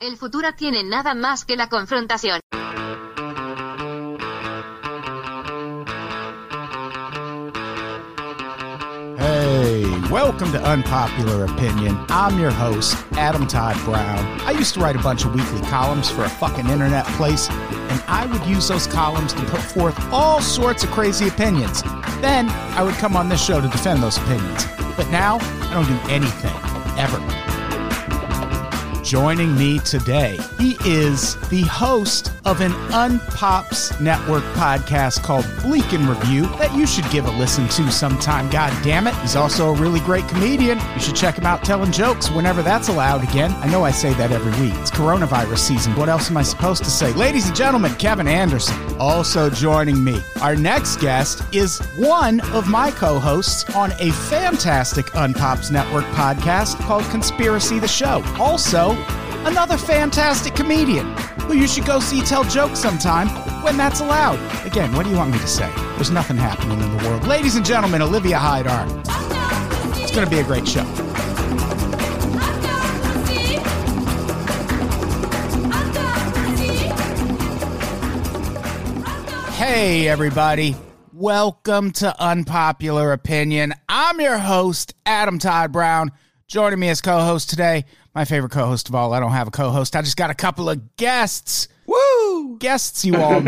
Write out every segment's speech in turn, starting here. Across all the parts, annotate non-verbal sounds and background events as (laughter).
El futuro tiene nada más que la confrontación. Hey, welcome to Unpopular Opinion. I'm your host, Adam Todd Brown. I used to write a bunch of weekly columns for a fucking internet place, and I would use those columns to put forth all sorts of crazy opinions. Then I would come on this show to defend those opinions. But now, I don't do anything, ever. Joining me today, he is the host of an Unpops Network podcast called Bleak and Review that you should give a listen to sometime. God damn it. He's also a really great comedian. You should check him out telling jokes whenever that's allowed again. I know I say that every week. It's coronavirus season. What else am I supposed to say? Ladies and gentlemen, Kevin Anderson. Also joining me. Our next guest is one of my co hosts on a fantastic Unpops Network podcast called Conspiracy the Show. Also, another fantastic comedian who you should go see tell jokes sometime when that's allowed. Again, what do you want me to say? There's nothing happening in the world. Ladies and gentlemen, Olivia Hydar. It's going to be a great show. Hey, everybody. Welcome to Unpopular Opinion. I'm your host, Adam Todd Brown. Joining me as co host today, my favorite co host of all. I don't have a co host, I just got a couple of guests. Woo! Guests you all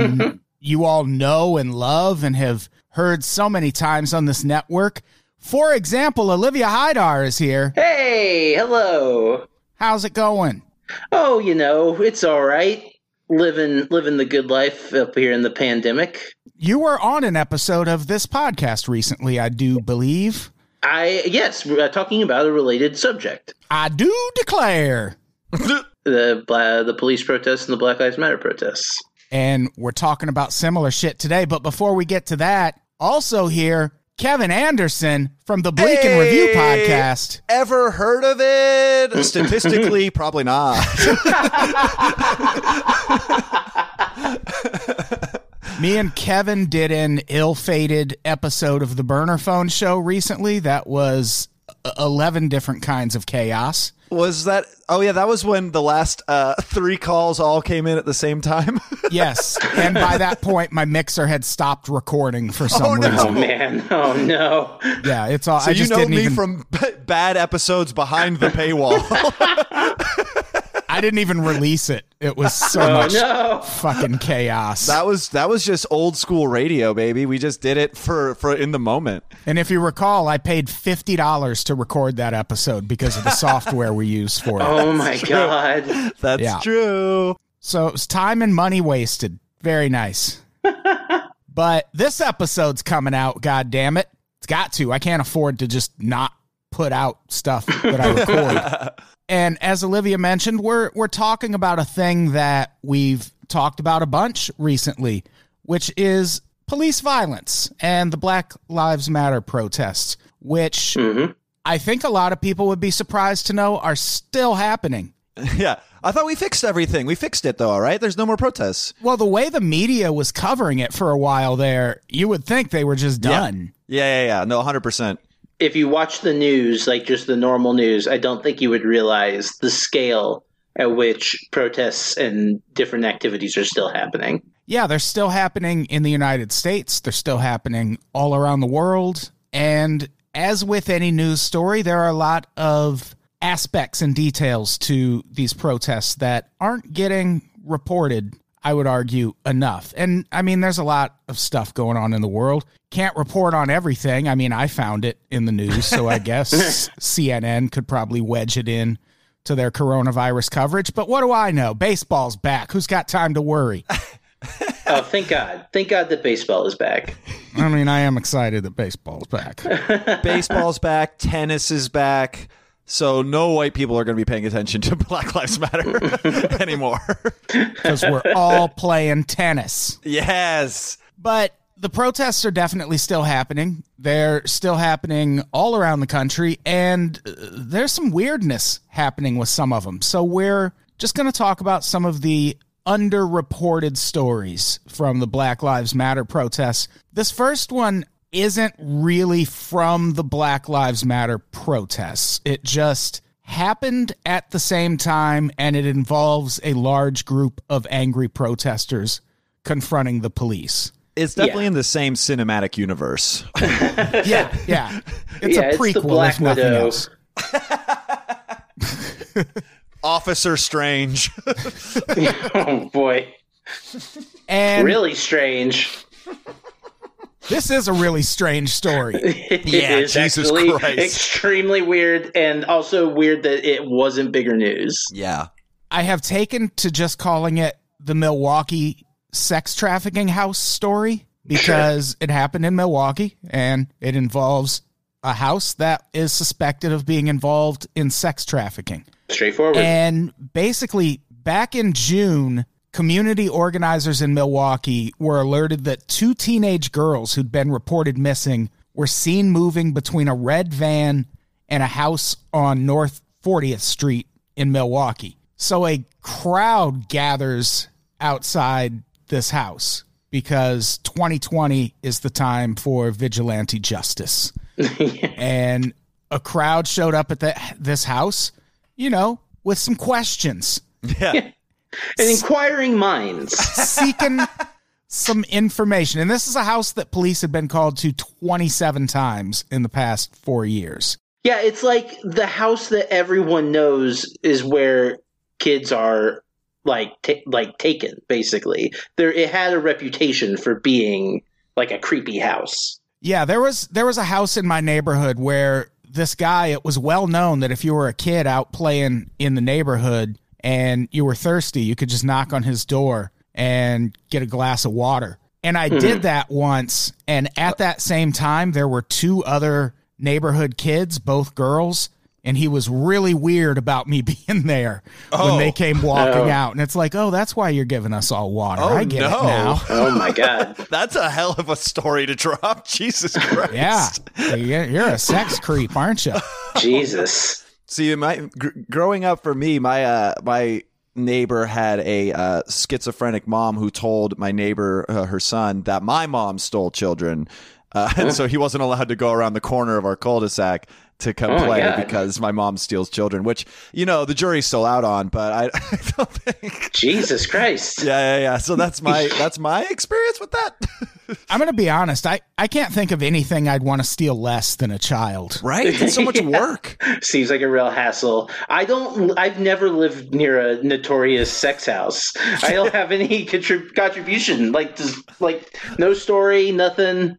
(laughs) you all know and love and have heard so many times on this network. For example, Olivia Hydar is here. Hey, hello. How's it going? Oh, you know, it's all right. Living living the good life up here in the pandemic. You were on an episode of this podcast recently, I do believe. I yes, we're talking about a related subject. I do declare. (laughs) The bla- the police protests and the Black Lives Matter protests. And we're talking about similar shit today. But before we get to that, also here, Kevin Anderson from the Bleak and Review podcast. Ever heard of it? (laughs) Statistically, probably not. (laughs) Me and Kevin did an ill fated episode of the Burner Phone show recently that was uh, 11 different kinds of chaos. Was that? Oh yeah, that was when the last uh, three calls all came in at the same time. (laughs) Yes. and by that point, my mixer had stopped recording for some Oh, no. Oh man, oh no. Yeah, it's all. so I you just know didn't me even. from b- bad episodes behind the paywall. (laughs) (laughs) I didn't even release it. It was so Oh much no. fucking chaos. that was that was just old school radio, baby. We just did it for for in the moment. And if you recall, I paid fifty dollars to record that episode because of the software we use for it. Oh my god. That's Yeah. true. So it was time and money wasted. Very nice. (laughs) but this episode's coming out, god damn it. It's got to. I can't afford to just not put out stuff that I record. (laughs) and as Olivia mentioned, we're we're talking about a thing that we've talked about a bunch recently, which is police violence and the Black Lives Matter protests, which Mhm. I think a lot of people would be surprised to know are still happening. (laughs) Yeah, I thought we fixed everything. We fixed it though, all right? There's no more protests. Well, the way the media was covering it for a while there, you would think they were just done. Yeah, yeah, yeah. No, 100%. If you watch the news, like just the normal news, I don't think you would realize the scale at which protests and different activities are still happening. Yeah, they're still happening in the United States. They're still happening all around the world. And as with any news story, there are a lot of aspects and details to these protests that aren't getting reported, I would argue, enough. And I mean, there's a lot of stuff going on in the world. Can't report on everything. I mean, I found it in the news, so I guess (laughs) CNN could probably wedge it in to their coronavirus coverage. But what do I know? Baseball's back. Who's got time to worry? (laughs) Oh, thank God. Thank God that baseball is back. I mean, I am excited that baseball's back. (laughs) Baseball's back, tennis is back. So no white people are going to be paying attention to (laughs) Black Lives Matter (laughs) anymore. (laughs) because we're all playing tennis. yes. But the protests are definitely still happening. They're still happening all around the country, and uh, there's some weirdness happening with some of them. So we're just going to talk about some of the underreported stories from the Black Lives Matter protests. This first one isn't really from the Black Lives Matter protests. It just happened at the same time and it involves a large group of angry protesters confronting the police. It's definitely Yeah. in the same cinematic universe. (laughs) Yeah, yeah. (laughs) It's Yeah, a it's the prequel, Black if nothing Widow. else. (laughs) Officer Strange. oh boy, And really strange. This is a really strange story. (laughs) It Yeah, is Jesus Christ. extremely weird, and also weird that it wasn't bigger news. yeah. I have taken to just calling it the Milwaukee sex trafficking house story (laughs) because it happened in Milwaukee and it involves a house that is suspected of being involved in sex trafficking. Straightforward. And basically, back in June, community organizers in Milwaukee were alerted that two teenage girls who'd been reported missing were seen moving between a red van and a house on North 40th Street in Milwaukee. So a crowd gathers outside this house because 2020 is the time for vigilante justice. (laughs) And a crowd showed up at the, this house, you know, with some questions, Yeah. And inquiring minds. (laughs) seeking some information. And this is a house that police had been called to 27 times in the past four years. Yeah, it's like the house that everyone knows is where kids are like ta- like taken. Basically, there it had a reputation for being like a creepy house. Yeah, there was there was a house in my neighborhood where this guy, it was well known that if you were a kid out playing in the neighborhood and you were thirsty, you could just knock on his door and get a glass of water. And I did hmm. that once, and at that same time there were two other neighborhood kids, both girls, and he was really weird about me (laughs) being there when Oh. they came walking Oh. out. And it's like, "Oh, that's why you're giving us all water." Oh, I get no. it now. (laughs) Oh my god! (laughs) That's a hell of a story to drop. Jesus Christ. Yeah. You're you're a sex creep, aren't you? Jesus. See, my gr- growing up for me, my uh, my neighbor had a uh, schizophrenic mom who told my neighbor, uh, her son, that my mom stole children, uh, (laughs) and so he wasn't allowed to go around the corner of our cul-de-sac to come Oh play God. because my mom steals children. Which you know the jury's still out on, but I, (laughs) I don't think. Jesus Christ. Yeah, yeah, yeah. So that's my (laughs) that's my experience with that. I'm going to be honest. I, I can't think of anything I'd want to steal less than a child. right? It's so much (laughs) work. Seems like a real hassle. I don't. I've never lived near a notorious sex house. I don't have any contrib- contribution. Like, just, like no story, nothing.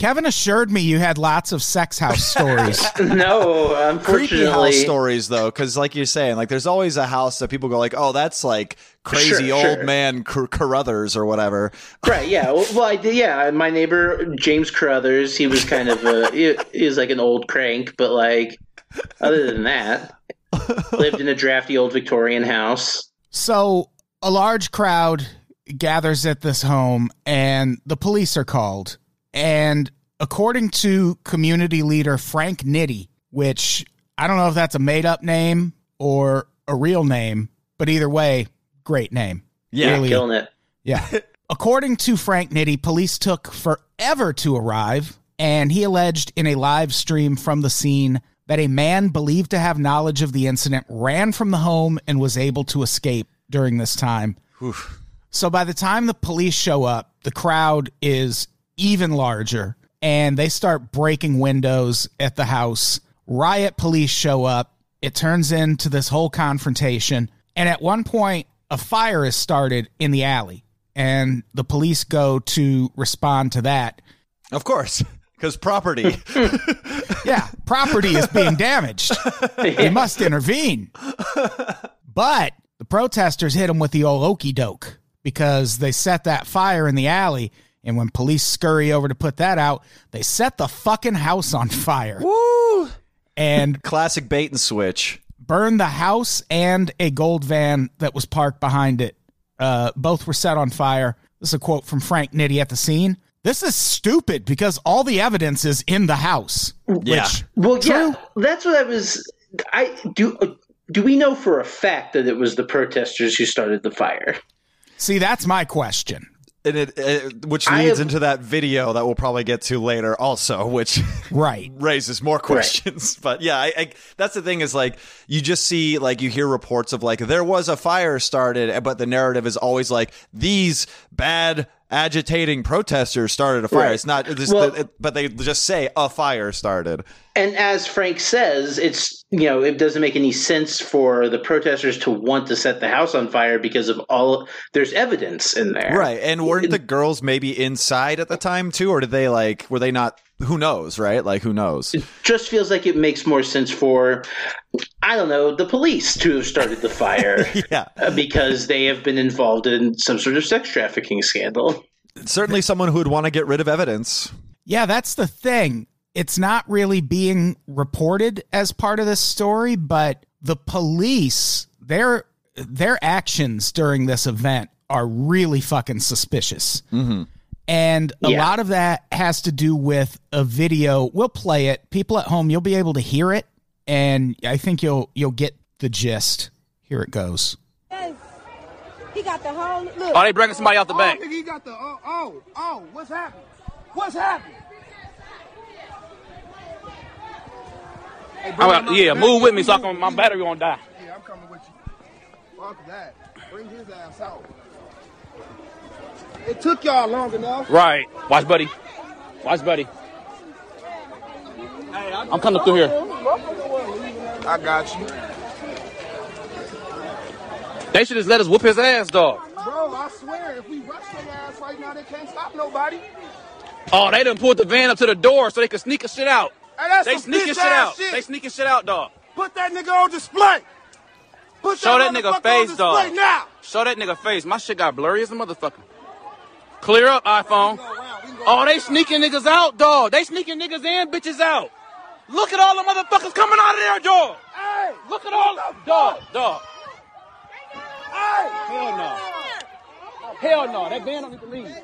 Kevin assured me you had lots of sex house stories. (laughs) No, creepy house unfortunately. stories though because like you're saying like there's always a house that people go like oh that's like crazy Sure, old sure. man Car- carruthers or whatever (laughs) Right? Yeah. Well, well, I did. Yeah, my neighbor James Carruthers. He was kind of a. he, he was like an old crank, but like, other than that, lived in a drafty old Victorian house. so a large crowd gathers at this home and the police are called. And according to community leader Frank Nitty, which I don't know if that's a made up name or a real name, but either way, great name. yeah Really- Killing it. Yeah. (laughs) According to Frank Nitty, police took forever to arrive, and he alleged in a live stream from the scene that a man believed to have knowledge of the incident ran from the home and was able to escape during this time. So by the time the police show up, the crowd is even larger and they start breaking windows at the house. Riot police show up. It turns into this whole confrontation. And at one point, a fire is started in the alley. And the police go to respond to that. of course because property (laughs) Yeah, property is being damaged. We (laughs) must intervene. But the protesters hit them with the old okey doke because they set that fire in the alley. And when police scurry over to put that out, they set the fucking house on fire Woo! and (laughs) classic bait and switch burned the house and a gold van that was parked behind it. Uh, both were set on fire. This is a quote from Frank Nitty at the scene. This is stupid because all the evidence is in the house. Yeah. Which Well, yeah, that's what I was. I do. Do we know for a fact that it was the protesters who started the fire? See, that's my question. And it, it which leads have- into that video that we'll probably get to later also which (laughs) Right. raises more questions (laughs) but yeah I, I that's the thing is like you just see like you hear reports of like there was a fire started but the narrative is always like these bad agitating protesters started a fire Right. it's not it's, Well- it, but they just say a fire started And as Frank says, it's you know it doesn't make any sense for the protesters to want to set the house on fire because of all there's evidence in there. right and weren't the girls maybe inside at the time too or did they like were they not who knows right like who knows It Just feels like it makes more sense for I don't know the police to have started the fire (laughs) yeah uh, because they have been involved in some sort of sex trafficking scandal. certainly someone who would want to get rid of evidence Yeah, that's the thing. It's not really being reported as part of this story, but the police, their their actions during this event are really fucking suspicious. And a Yeah. lot of that has to do with a video. We'll play it. People at home, you'll be able to hear it, and I think you'll you'll get the gist. Here it goes. Yes. He got the whole look. Oh, they bringing somebody out the Oh, back. nigga, he got the oh oh oh. What's happening? What's happening? Hey, bring I'm him like, yeah, move back. with me so I can, my battery won't die. Yeah, I'm coming with you. Fuck that. Bring his ass out. It took y'all long enough. Right. Watch, buddy. Watch, buddy. I'm coming through here. I got you, They should just let us whoop his ass, dog. bro. I swear, if we rush their ass right now, they can't stop nobody. Oh, they done pulled the van up to the door so they could sneak a shit out. Hey, They sneaking shit out. Shit. They sneaking shit out, dog. Put that nigga on display. Put Show that nigga motherfucker on face, dog. Now. Show that nigga face. My shit got blurry as a motherfucker. Clear up, iPhone. Oh, they sneaking niggas out, dog. They sneaking niggas and bitches out. Look at all the motherfuckers coming out of there, dog. Hey, Look at all dog, dog. hey. Hell no. Hell no. That van don't need to leave.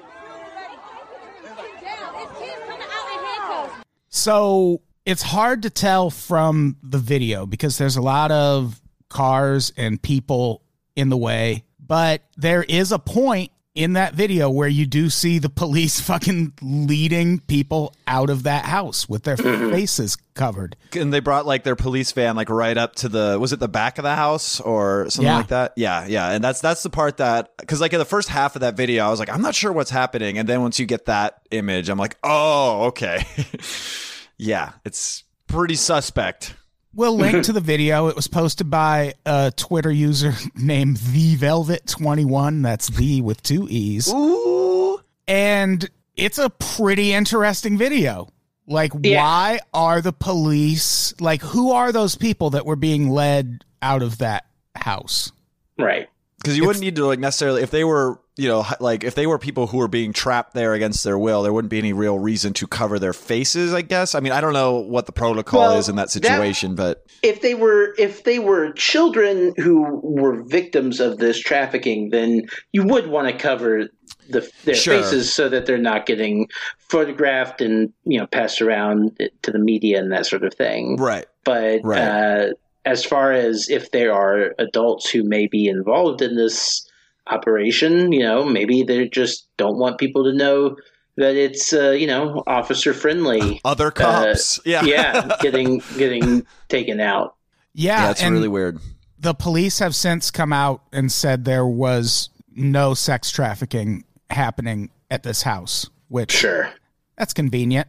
So it's hard to tell from the video because there's a lot of cars and people in the way. But there is a point in that video where you do see the police (laughs) fucking leading people out of that house with their mm-hmm. faces covered. and they brought like their police van like right up to the was it the back of the house or something Yeah. like that? Yeah yeah. And that's that's the part that because like in the first half of that video i was like i'm not sure what's happening. And then once you get that image i'm like oh okay. (laughs) Yeah it's pretty suspect We'll link (laughs) to the video. It was posted by a Twitter user (laughs) named The Velvet 21. That's the with two E's. Ooh. and it's a pretty interesting video. Like, Yeah. why are the police like? Who are those people that were being led out of that house? Right. because you wouldn't need to like necessarily if they were you know like if they were people who were being trapped there against their will there wouldn't be any real reason to cover their faces i guess i mean i don't know what the protocol Well, is in that that- situation but if they were if they were children who were victims of this trafficking, then you would want to cover the, their Sure. faces so that they're not getting photographed and you know passed around to the media and that sort of thing. right But Right. uh, as far as if there are adults who may be involved in this operation, you know, maybe they just don't want people to know that it's uh, you know officer friendly. other cops yeah yeah, (laughs) getting getting taken out. Yeah, yeah it's really weird the police have since come out and said there was no sex trafficking happening at this house, which Sure. that's convenient.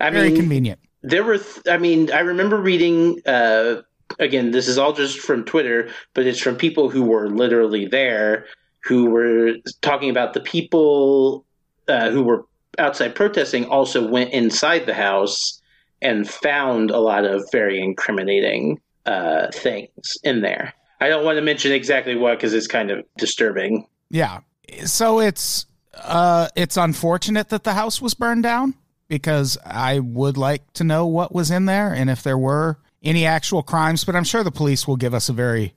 I Very mean, convenient. there were. Th- I mean, I remember reading. Uh, again, this is all just from Twitter, but it's from people who were literally there, who were talking about the people uh, who were outside protesting also went inside the house and found a lot of very incriminating uh, things in there. I don't want to mention exactly what because it's kind of disturbing. Yeah. So it's uh it's unfortunate that the house was burned down because I would like to know what was in there and if there were any actual crimes, but I'm sure the police will give us a very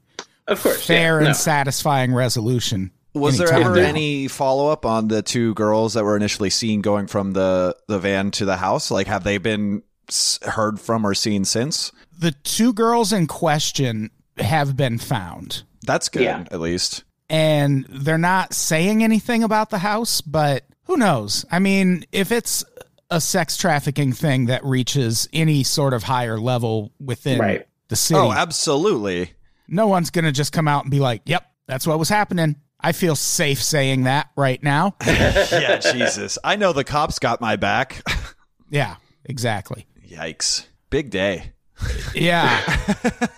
Of course, fair yeah, no. and satisfying resolution. Was there ever now. any follow up on the two girls that were initially seen going from the the van to the house? Like, have they been s- heard from or seen since? The two girls in question have been found. That's good, Yeah. at least. and they're not saying anything about the house, but who knows? I mean, if it's a sex trafficking thing that reaches any sort of higher level within Right. the city, Oh, absolutely. no one's going to just come out and be like, yep, that's what was happening. I feel safe saying that right now. (laughs) yeah, Jesus. I know the cops got my back. (laughs) yeah, exactly. Yikes. Big day. Yeah.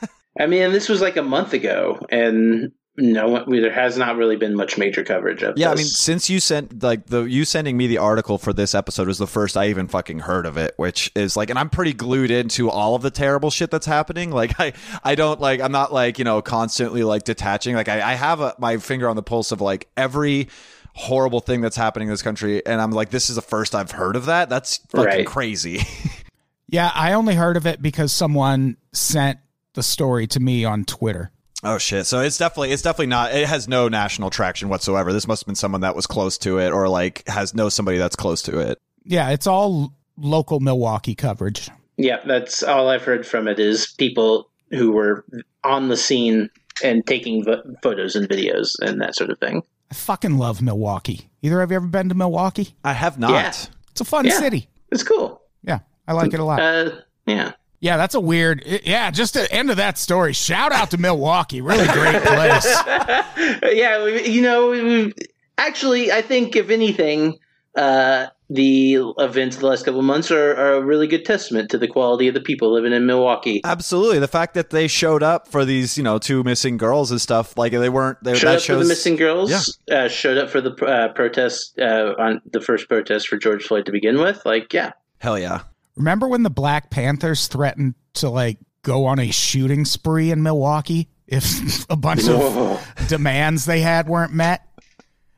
(laughs) I mean, this was like a month ago, and no, one- there has not really been much major coverage of Yeah, I mean, since you sent like the you sending me the article for this episode was the first I even fucking heard of it, which is like, and I'm pretty glued into all of the terrible shit that's happening. Like, I I don't like I'm not like you know constantly like detaching. Like, I, I have a, my finger on the pulse of like every horrible thing that's happening in this country, and I'm like, this is the first I've heard of that. That's fucking Right. crazy. (laughs) yeah, I only heard of it because someone sent the story to me on Twitter. Oh shit! So it's definitely it's definitely not. It has no national traction whatsoever. This must have been someone that was close to it, or like has knows somebody that's close to it. Yeah, it's all local Milwaukee coverage. yeah, that's all I've heard from it is people who were on the scene and taking vo- photos and videos and that sort of thing. I fucking love Milwaukee. Either have you ever been to Milwaukee? I have not. Yeah. It's a fun Yeah. city. It's cool. Yeah, I like it a lot. Uh, yeah. Yeah, that's a weird. Yeah, just the end of that story. Shout out to Milwaukee. Really great place. (laughs) yeah, you know, actually, I think if anything, uh, the events of the last couple of months are, are a really good testament to the quality of the people living in Milwaukee. Absolutely. The fact that they showed up for these, you know, two missing girls and stuff, like they weren't. They, Showed that up for the missing girls. Uh, showed up for the uh, protest uh, on the first protest for George Floyd to begin with. Like, yeah, Hell yeah. Remember when the Black Panthers threatened to like go on a shooting spree in Milwaukee if (laughs) a bunch Whoa. of demands they had weren't met?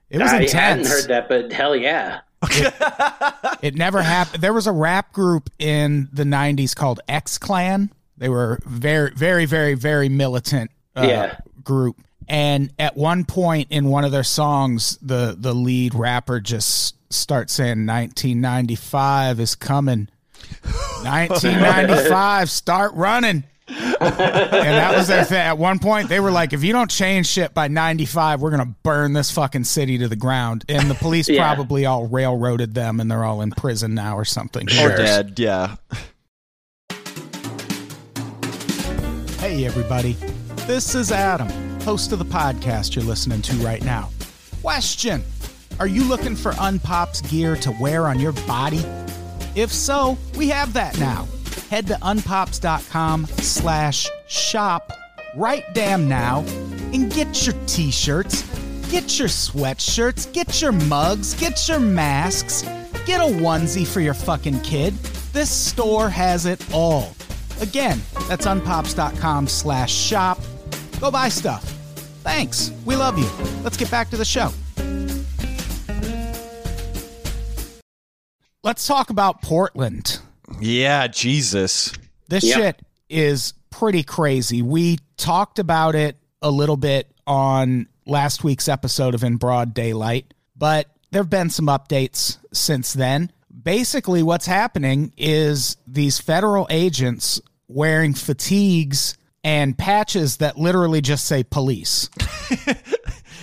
It was I intense. hadn't heard that, but hell yeah. It never happened. There was a rap group in the 90s called X Clan. They were very, very, very, very militant uh, Yeah. group. And at one point in one of their songs, the, the lead rapper just starts saying 1995 is coming. 1995, start running. and that was their thing. At one point, they were like, if you don't change shit by 95, we're going to burn this fucking city to the ground. And the police (laughs) Yeah. probably all railroaded them and they're all in prison now or something. Or dead. Yeah. Hey, everybody. This is Adam, host of the podcast you're listening to right now. Question Are you looking for Unpops gear to wear on your body? If so, we have that now. Head to unpops.com slash shop right damn now and get your t shirts, get your sweatshirts, get your mugs, get your masks, get a onesie for your fucking kid. This store has it all. Again, that's unpops.com slash shop. Go buy stuff. Thanks. We love you. Let's get back to the show. Let's talk about Portland. Yeah. Jesus. This Yeah. shit is pretty crazy. We talked about it a little bit on last week's episode of In Broad Daylight, but there have been some updates since then. Basically, what's happening is these federal agents wearing fatigues and patches that literally just say police. (laughs)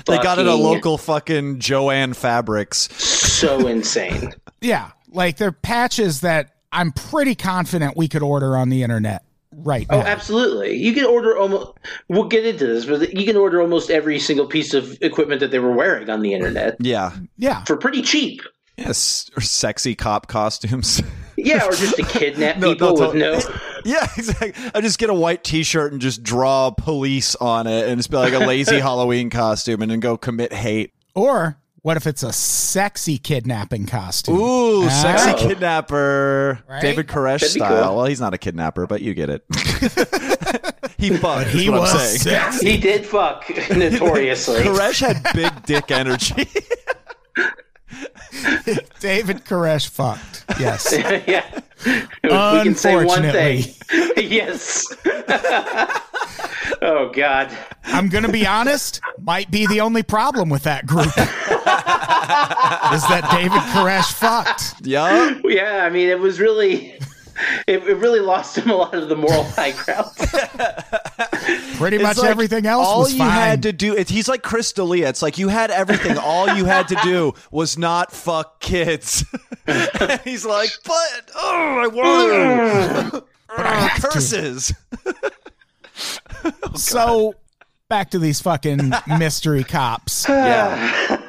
They got it at Fucking local fucking Jo-Ann Fabrics. So insane. Yeah, like they're patches that I'm pretty confident we could order on the internet right Oh, now. absolutely. You can order almost. We'll get into this, but you can order almost every single piece of equipment that they were wearing on the internet Yeah. yeah. for pretty cheap. Yes. Or sexy cop costumes. Yeah, or just to (laughs) kidnap No, people with no. (laughs) yeah, exactly. I just get a white T-shirt and just draw police on it, and it's be like a lazy (laughs) Halloween costume, and then go commit hate. Or what if it's a sexy kidnapping costume? Ooh, ah. sexy Oh. kidnapper, Right? David Koresh That'd style. cool. Well, he's not a kidnapper, but you get it. (laughs) he fucked. he was sexy. He did fuck (laughs) notoriously. Koresh had big dick (laughs) energy. (laughs) David Koresh fucked. Yes. (laughs) yeah. We can say one thing. (laughs) Yes. oh God. I'm going to be honest, might be the only problem with that group. is that David Koresh fucked. yeah. Yeah, I mean, it was really. (laughs) It, it really lost him a lot of the moral high ground. (laughs) Pretty It's much like everything else all was you fine. had to do it, he's like Chris D'Elia. It's like you had everything all you had to do was not fuck kids And (laughs) he's like but oh i want to but I to. curses oh, So back to these fucking mystery cops. yeah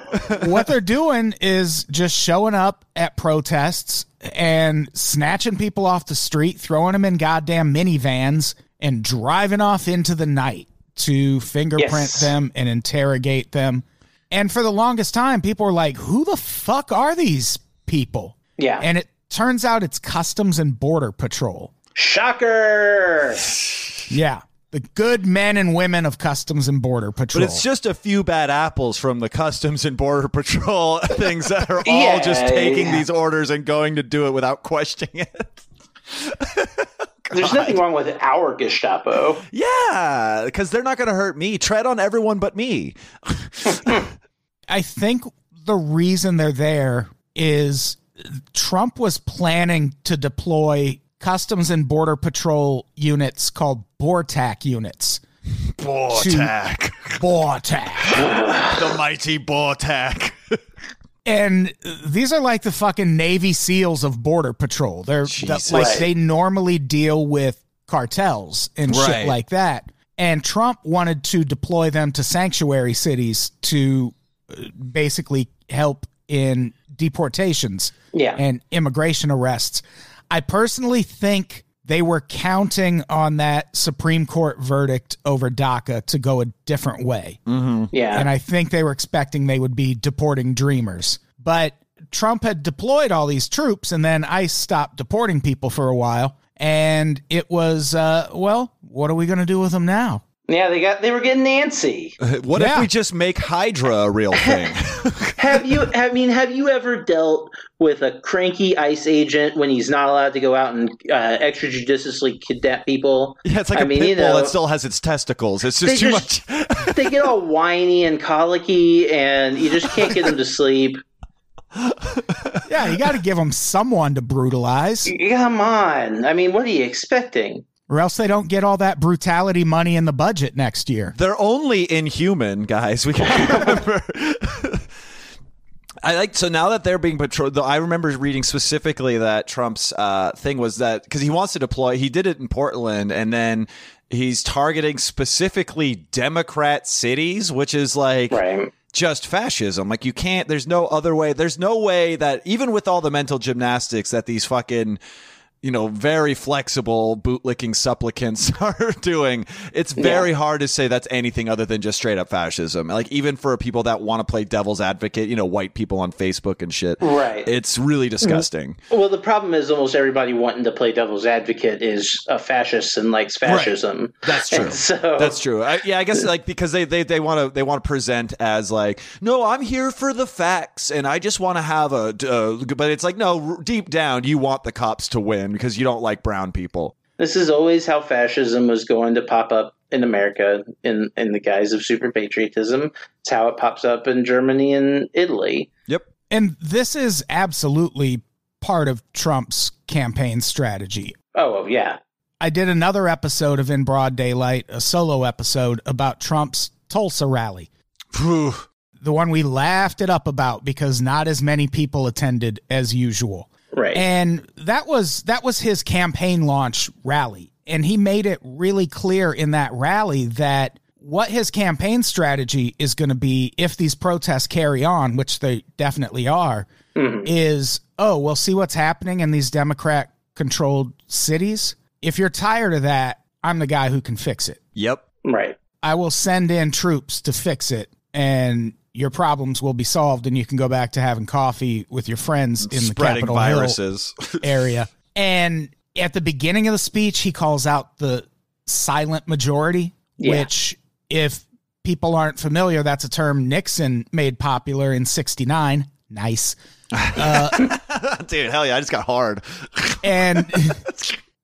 what they're doing is just showing up at protests and snatching people off the street, throwing them in goddamn minivans, and driving off into the night to fingerprint Yes. them and interrogate them. And for the longest time, people were like, who the fuck are these people? Yeah. And it turns out it's Customs and Border Patrol. Shocker. Yeah. The good men and women of Customs and Border Patrol. but it's just a few bad apples from the customs and border patrol (laughs) things that are all Yeah, just taking yeah. these orders and going to do it without questioning it (laughs) There's nothing wrong with our Gestapo. yeah because they're not going to hurt me tread on everyone but me (laughs) I think the reason they're there is Trump was planning to deploy Customs and Border Patrol units called BORTAC units. Bortak. BORTAC. (laughs) the mighty BORTAC. And these are like the fucking Navy SEALs of Border Patrol. They're the- like Right. they normally deal with cartels and Right. shit like that. And Trump wanted to deploy them to sanctuary cities to uh, basically help in deportations Yeah. and immigration arrests. I personally think they were counting on that Supreme Court verdict over DACA to go a different way. yeah. And I think they were expecting they would be deporting dreamers. But Trump had deployed all these troops, and then ICE stopped deporting people for a while. And it was, uh, well, what are we going to do with them now? Yeah, they got they were getting antsy. (laughs) What if we just make Hydra a real (laughs) thing? Have you (laughs) I mean, have you ever dealt with a cranky ICE agent when he's not allowed to go out and uh, extrajudiciously kidnap people? yeah, it's like I a mean, pit you bull know, that still has its testicles. It's just too just- much. they get all whiny and colicky, and you just can't get them to sleep. Yeah, you got to give them someone to brutalize, Come on. I mean, what are you expecting? Or else they don't get all that brutality money in the budget next year. They're only inhuman, guys. We can (laughs) remember. (laughs) I like so now that they're being patrolled. Though I remember reading specifically that Trump's uh, thing was that because he wants to deploy, he did it in Portland, and then he's targeting specifically Democrat cities, which is like Right. just fascism. Like you can't. There's no other way. There's no way that even with all the mental gymnastics that these fucking you know, very flexible bootlicking supplicants (laughs) are doing, it's very hard to say that's anything other than just straight up fascism. Like even for people that want to play devil's advocate, you know, white people on Facebook and shit. Right. It's really disgusting. Well, the problem is almost everybody wanting to play devil's advocate is a fascist and likes fascism. That's (laughs) true. And so That's true. I, yeah, I guess like because they they they want to they want to present as like no, I'm here for the facts and I just want to have a. Uh, but it's like no, r- deep down you want the cops to win because you don't like brown people. This is always how fascism was going to pop up in America in, in the guise of super patriotism. It's how it pops up in Germany and Italy. Yep. And this is absolutely part of Trump's campaign strategy. Oh, oh yeah. I did another episode of In Broad Daylight, a solo episode about Trump's Tulsa rally. The one we laughed it up about because not as many people attended as usual. Right. And that was that was his campaign launch rally. And he made it really clear in that rally that what his campaign strategy is going to be if these protests carry on, which they definitely are, mm-hmm. is oh, we'll see what's happening in these Democrat controlled cities. If you're tired of that, I'm the guy who can fix it. Yep. right. I will send in troops to fix it and your problems will be solved and you can go back to having coffee with your friends in the Spreading Capitol Hill viruses. (laughs) area. And at the beginning of the speech, he calls out the silent majority, Yeah. which, if people aren't familiar, that's a term Nixon made popular in 69. Nice. (laughs) Dude, hell yeah, I just got hard. (laughs) And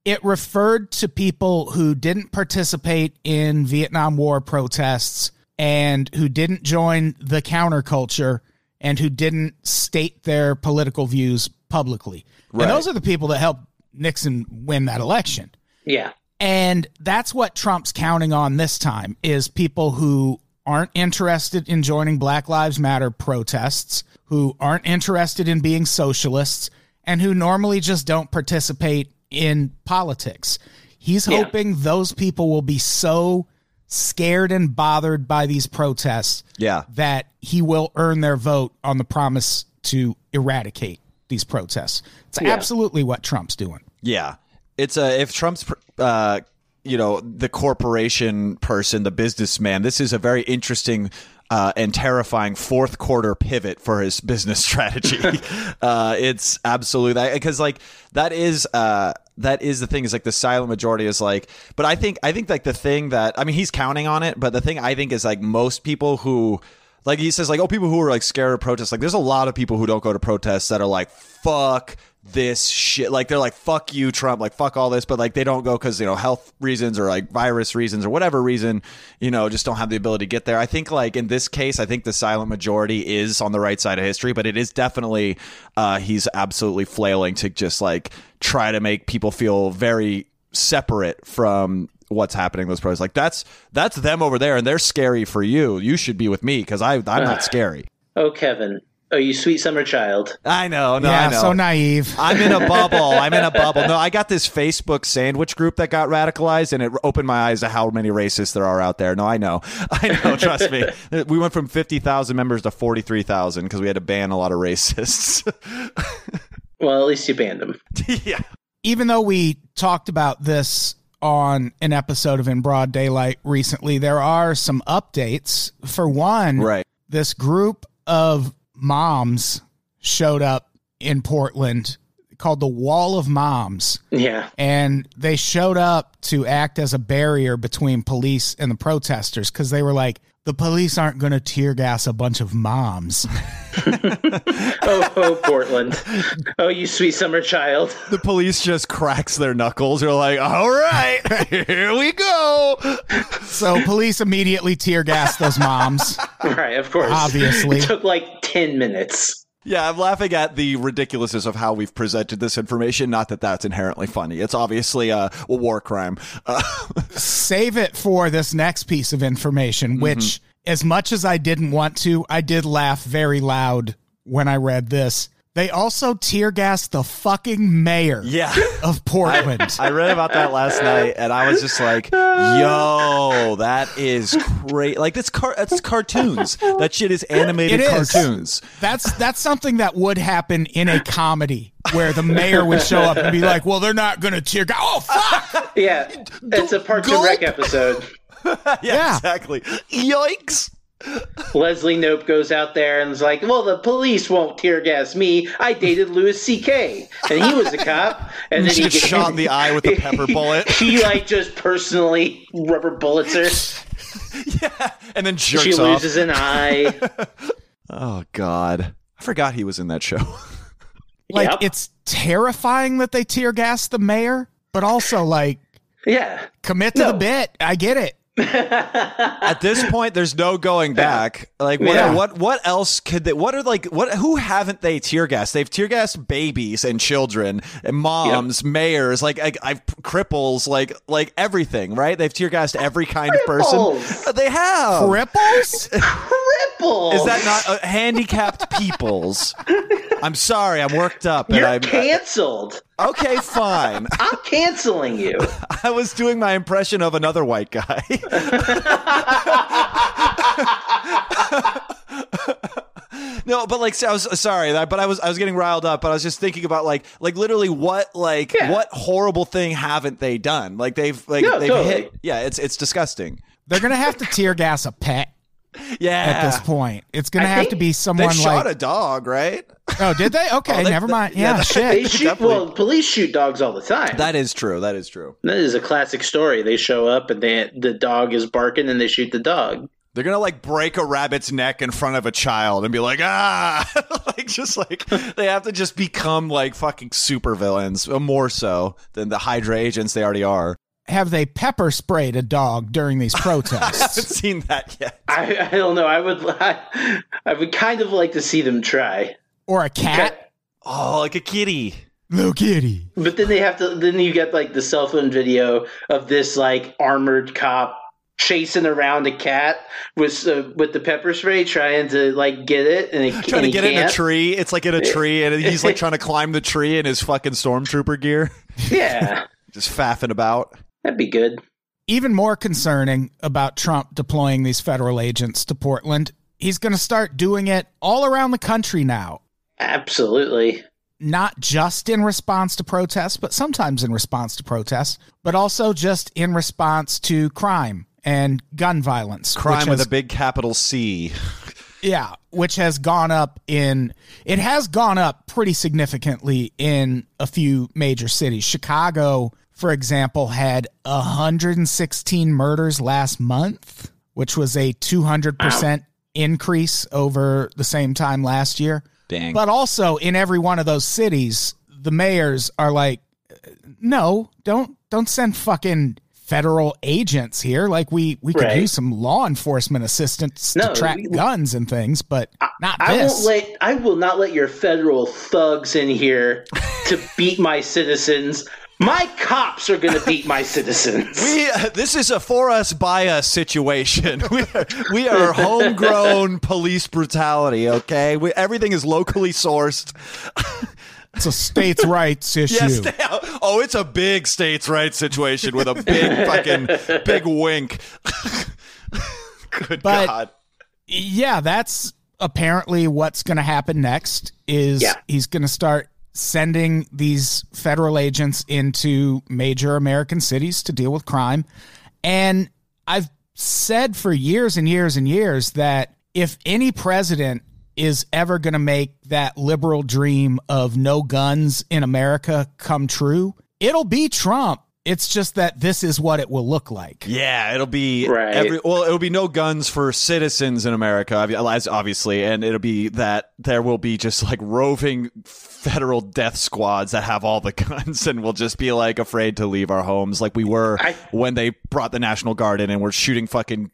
it referred to people who didn't participate in Vietnam War protests and who didn't join the counterculture and who didn't state their political views publicly. Right. And those are the people that helped Nixon win that election. Yeah. And that's what Trump's counting on this time is people who aren't interested in joining Black Lives Matter protests, who aren't interested in being socialists, and who normally just don't participate in politics. He's Yeah. hoping those people will be so scared and bothered by these protests Yeah. that he will earn their vote on the promise to eradicate these protests. It's absolutely what Trump's doing. Yeah, it's a if Trump's uh, you know the corporation person, the businessman. This is a very interesting. Uh, and terrifying fourth quarter pivot for his business (laughs) strategy. (laughs) uh, it's absolutely because like that is uh, that is the thing is like the silent majority is like. But I think I think like the thing that I mean he's counting on it, but the thing I think is like most people who like he says like oh people who are like scared of protests like there's a lot of people who don't go to protests that are like fuck this shit. Like they're like fuck you trump. Like fuck all this. But like they don't go because you know health reasons or like virus reasons or whatever reason you know just don't have the ability to get there. I think like in this case i think the silent majority is on the right side of history but it is definitely uh he's absolutely flailing to just like try to make people feel very separate from what's happening those protests. Like that's that's them over there and they're scary for you. You should be with me because i i'm not (sighs) scary. Oh, Kevin. Oh, you sweet summer child. i know no yeah, i know so naive. (laughs) I'm in a bubble. I'm in a (laughs) bubble. No, I got this Facebook sandwich group that got radicalized, and it opened my eyes to how many racists there are out there. No, I know. (laughs) I know. Trust me. We went from 50,000 members to 43,000 because we had to ban a lot of racists. Well, at least you banned them. yeah. even though we talked about this on an episode of In Broad Daylight recently, there are some updates. For one, Right. this group of moms showed up in Portland called the Wall of Moms. Yeah. And they showed up to act as a barrier between police and the protesters because they were like, the police aren't going to tear gas a bunch of moms. (laughs) (laughs) Oh, oh, Portland. Oh, you sweet summer child. The police just cracks their knuckles. They're like, all right, (laughs) here we go. so police immediately tear gas those moms. Right, of course. Obviously. It took like 10 minutes. Yeah, I'm laughing at the ridiculousness of how we've presented this information. Not that that's inherently funny. It's obviously a, a war crime. Uh, (laughs) save it for this next piece of information, which, as much as I didn't want to, I did laugh very loud when I read this. They also tear gassed the fucking mayor yeah. (laughs) of Portland. I read about that last (laughs) night, and I was just like, "Yo, that is crazy. Like that's car- that's cartoons. That shit is animated It is. cartoons. that's that's something that would happen in a comedy where the mayor would show up and be like, "Well, they're not going to tear gas." Oh fuck! (laughs) Yeah. It's a Parks and Rec episode. Yeah, Yeah. exactly. Yikes! Leslie Knope goes out there and is like, "Well, the police won't tear gas me. I dated Louis C.K. and he was a cop." And then She he gets shot in the eye with a pepper bullet. (laughs) he like just personally rubber bullets her. (laughs) Yeah, and then jerks She off. loses an eye. (laughs) Oh God, I forgot he was in that show. Like Yep. it's terrifying that they tear gas the mayor, but also like Yeah. commit to No. the bit. I get it. (laughs) At this point, there's no going back. Like what? Yeah. What? What else could they? What are like? What? Who haven't they tear gassed? They've tear gassed babies and children and moms, mayors, like I, I've cripples, like like everything. Right? They've tear gassed every kind of person. Uh, They have. Cripples? cripples. Is that not uh, handicapped peoples? (laughs) I'm sorry, I'm worked up. And You're I'm, canceled. Okay, fine. (laughs) I'm canceling you. I was doing my impression of another white guy. (laughs) no, but like I was sorry, but I was I was getting riled up. But I was just thinking about like like literally what like Yeah. what horrible thing haven't they done? Like they've like No, they've totally. hit. Yeah, it's it's disgusting. They're gonna have to tear gas a pet Yeah, at this point. It's gonna I have to be someone they someone shot like. a dog, right? oh, did they? (laughs) Okay, Oh, they- never mind. yeah, Yeah, they- shit. They shoot. Well, police shoot dogs all the time. That is true. That is true. that is a classic story. They show up and they, the dog is barking and they shoot the dog. They're gonna like break a rabbit's neck in front of a child and be like, ah, (laughs) like just like they have to just become like fucking super villains, uh, more so than the Hydra agents they already are. Have they pepper sprayed a dog during these protests? (laughs) I haven't seen that yet. I, I don't know. I would. I, I would kind of like to see them try. or a cat? Oh, like a kitty. Little kitty. But then they have to. Then you get like the cell phone video of this like armored cop chasing around a cat with uh, with the pepper spray, trying to like get it, and he, Trying and to he get in a tree. It's like in a tree, and he's like trying to climb the tree in his fucking stormtrooper gear, Yeah, (laughs) just faffing about. That'd be good. Even more concerning about Trump deploying these federal agents to Portland, he's going to start doing it all around the country now. Absolutely. not just in response to protests, but sometimes in response to protests, but also just in response to crime and gun violence. Crime with has- a big capital C. (laughs) yeah, which has gone up in it has gone up pretty significantly in a few major cities. Chicago, for example, had 116 murders last month, which was a 200% increase over the same time last year. Dang. But also in every one of those cities, the mayors are like, uh, no, don't don't send fucking federal agents here. Like we we could Right. use some law enforcement assistance No, to track we- guns and things, but not I this. won't let. I will not let your federal thugs in here to beat my citizens. My cops are going to beat my citizens. We, uh, this is a for us by us situation. (laughs) We are, we are homegrown (laughs) police brutality. Okay, we, everything is locally sourced. it's a states' rights (laughs) issue. Yes. Oh, it's a big states' rights situation with a big fucking big wink. Good But- God. yeah, that's apparently what's going to happen next is Yeah. he's going to start sending these federal agents into major American cities to deal with crime. And I've said for years and years and years that if any president is ever going to make that liberal dream of no guns in America come true, it'll be Trump. It's just that this is what it will look like. Yeah, it'll be Right. every well, it'll be no guns for citizens in America, obviously, and it'll be that there will be just like roving federal death squads that have all the (laughs) guns and will just be like afraid to leave our homes, like we were I- when they brought the National Guard in and were shooting fucking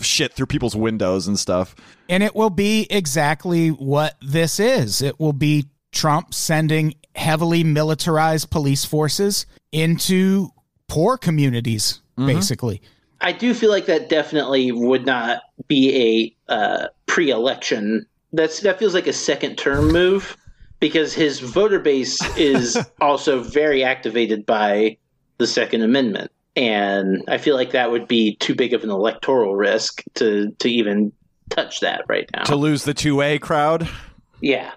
shit through people's windows and stuff. And it will be exactly what this is. It will be Trump sending heavily militarized police forces into poor communities, basically. I do feel like that definitely would not be a uh, pre-election. That's that feels like a second term move because his voter base (laughs) is also very activated by the Second Amendment, and I feel like that would be too big of an electoral risk to to even touch that right now. To lose the 2A crowd. yeah,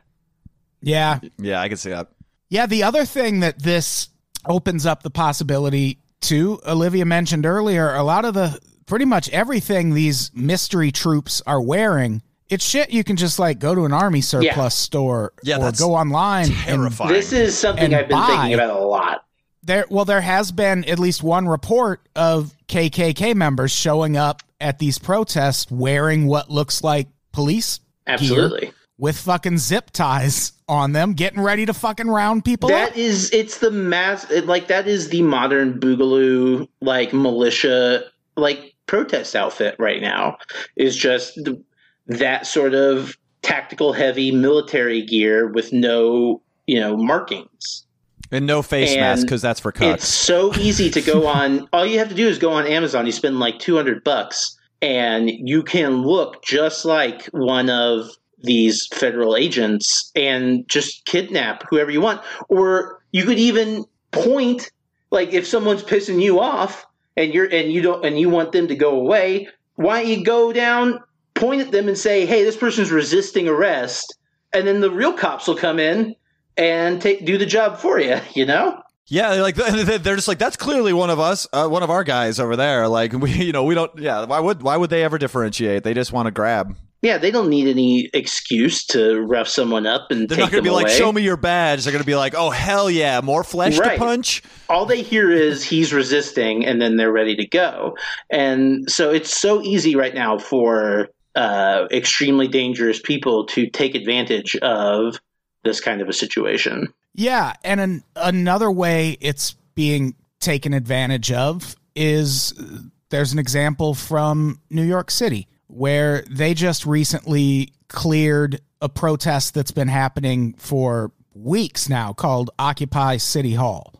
Yeah. Yeah, I can see that. Yeah. The other thing that this opens up the possibility to, Olivia mentioned earlier, a lot of the pretty much everything these mystery troops are wearing. It's shit you can just like go to an army surplus Yeah. store Yeah, or that's go online and Terrifying. this is something I've been buy- thinking about a lot. there well there has been at least one report of KKK members showing up at these protests wearing what looks like police gear Absolutely. With fucking zip ties on them getting ready to fucking round people up. That is, it's the mass, it, like that is the modern Boogaloo like militia like protest outfit right now. Is just the, that sort of tactical heavy military gear with no you know markings. and no face And mask because that's for It's so easy to go (laughs) on. all you have to do is go on Amazon. You spend like two hundred bucks, and you can look just like one of these federal agents and just kidnap whoever you want. Or you could even point, like if someone's pissing you off and you're and you don't and you want them to go away, why don't you go down, point at them, and say, "Hey, this person's resisting arrest," and then the real cops will come in and take do the job for you. (laughs) You know. Yeah, like (laughs) they're just like that's clearly one of us, uh, one of our guys over there. Like (laughs) we, you know, we don't. Yeah, why would why would they ever differentiate? They just want to grab. Yeah, they don't need any excuse to rough someone up and They're take not going them to be like, "Show me your badge." They're going to be like, "Oh hell yeah, more flesh to punch." All they hear is he's resisting, and then they're ready to go. And so it's so easy right now for uh, extremely dangerous people to take advantage of this kind of a situation. Yeah, and an, another way it's being taken advantage of is uh, there's an example from New York City where they just recently cleared a protest that's been happening for weeks now called Occupy City Hall,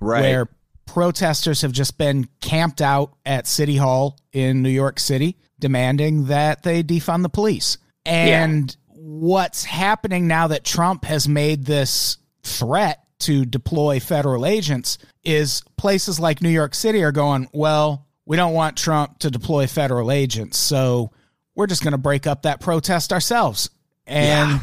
Right. where protesters have just been camped out at City Hall in New York City demanding that they defund the police. And what's happening now that Trump has made this threat to deploy federal agents is places like New York City are going, well, we don't want Trump to deploy federal agents, so we're just going to break up that protest ourselves. And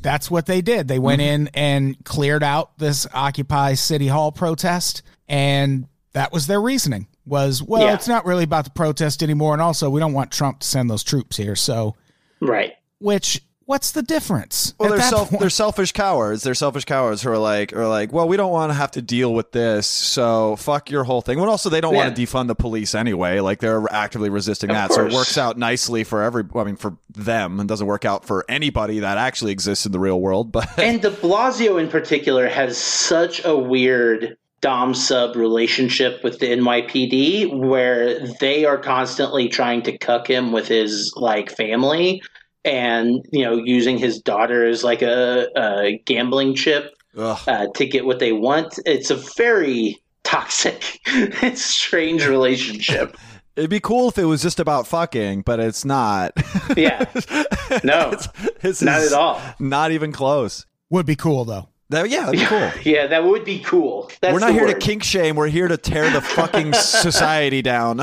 that's what they did. They went mm-hmm. in and cleared out this Occupy City Hall protest, and that was their reasoning. Was well, Yeah. it's not really about the protest anymore, and also we don't want Trump to send those troops here. So, Right. which what's the difference? Well, they're that self, point- they're selfish cowards. They're selfish cowards who are like, are like, well, we don't want to have to deal with this, so fuck your whole thing. Well, also they don't want to defund the police anyway. Like they're actively resisting Of that, so it works out nicely for every. I mean, for them, and doesn't work out for anybody that actually exists in the real world. But (laughs) And de Blasio in particular has such a weird Dom sub relationship with the NYPD where they are constantly trying to cuck him with his like family and you know using his daughter as like a, a gambling chip uh, to get what they want. It's a very toxic (laughs) and strange relationship. (laughs) it'd be cool if it was just about fucking, but it's not. Yeah. (laughs) No. It's Not at all. Not even close. would be cool though. That, yeah, that'd be cool. Yeah, that would be cool. That's We're not here word. to kink shame. We're here to tear the fucking society down.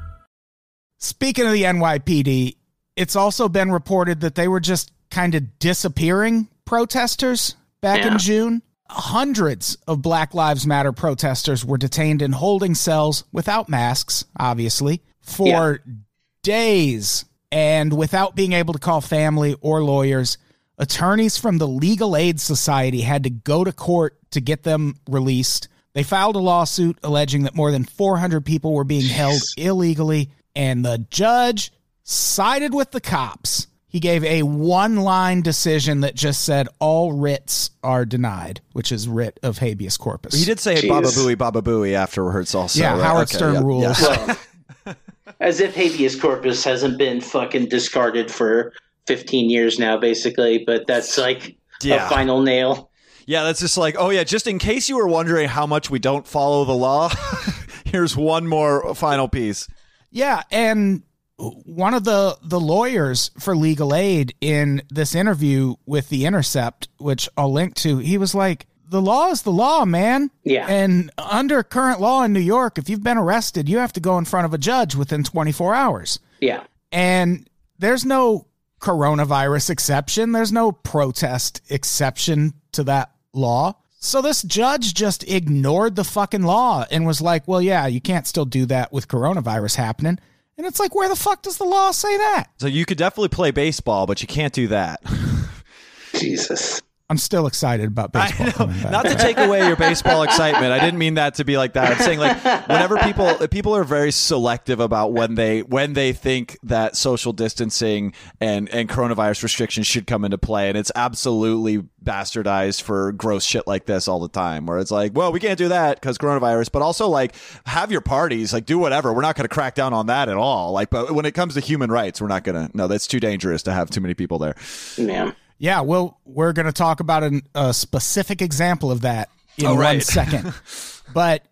Speaking of the NYPD, it's also been reported that they were just kind of disappearing protesters back in June. Hundreds of Black Lives Matter protesters were detained in holding cells without masks, obviously, for days and without being able to call family or lawyers. Attorneys from the Legal Aid Society had to go to court to get them released. They filed a lawsuit alleging that more than 400 people were being held illegally, and the judge sided with the cops. He gave a one line decision that just said all writs are denied, which is writ of habeas corpus. he did say Jeez. Baba Booey, Baba Booey afterwards also. yeah, right? Howard Okay, Stern yeah, rules. yeah. Well, (laughs) as if habeas corpus hasn't been fucking discarded for 15 years now, basically. But that's like Yeah. a final nail. Yeah, that's just like, oh yeah, just in case you were wondering how much we don't follow the law, (laughs) here's one more final piece. Yeah, and one of the the lawyers for legal aid in this interview with the Intercept, which I'll link to, he was like, "The law is the law, man." Yeah. And under current law in New York, if you've been arrested, you have to go in front of a judge within 24 hours. Yeah. And there's no coronavirus exception. There's no protest exception to that law. So this judge just ignored the fucking law and was like, well, yeah, you can't still do that with coronavirus happening. And it's like, where the fuck does the law say that? So you could definitely play baseball, but you can't do that. (laughs) Jesus. I'm still excited about I baseball know. back. Not to take away your baseball excitement. I didn't mean that to be like that. I'm saying like whenever people people are very selective about when they when they think that social distancing and and coronavirus restrictions should come into play, and it's absolutely bastardized for gross shit like this all the time. Where it's like, well, we can't do that because coronavirus, but also like have your parties, like do whatever. We're not going to crack down on that at all. Like, but when it comes to human rights, we're not going to. No, that's too dangerous to have too many people there. Yeah. Yeah, well, we're going to talk about an, a specific example of that in Oh, one right. second. (laughs) but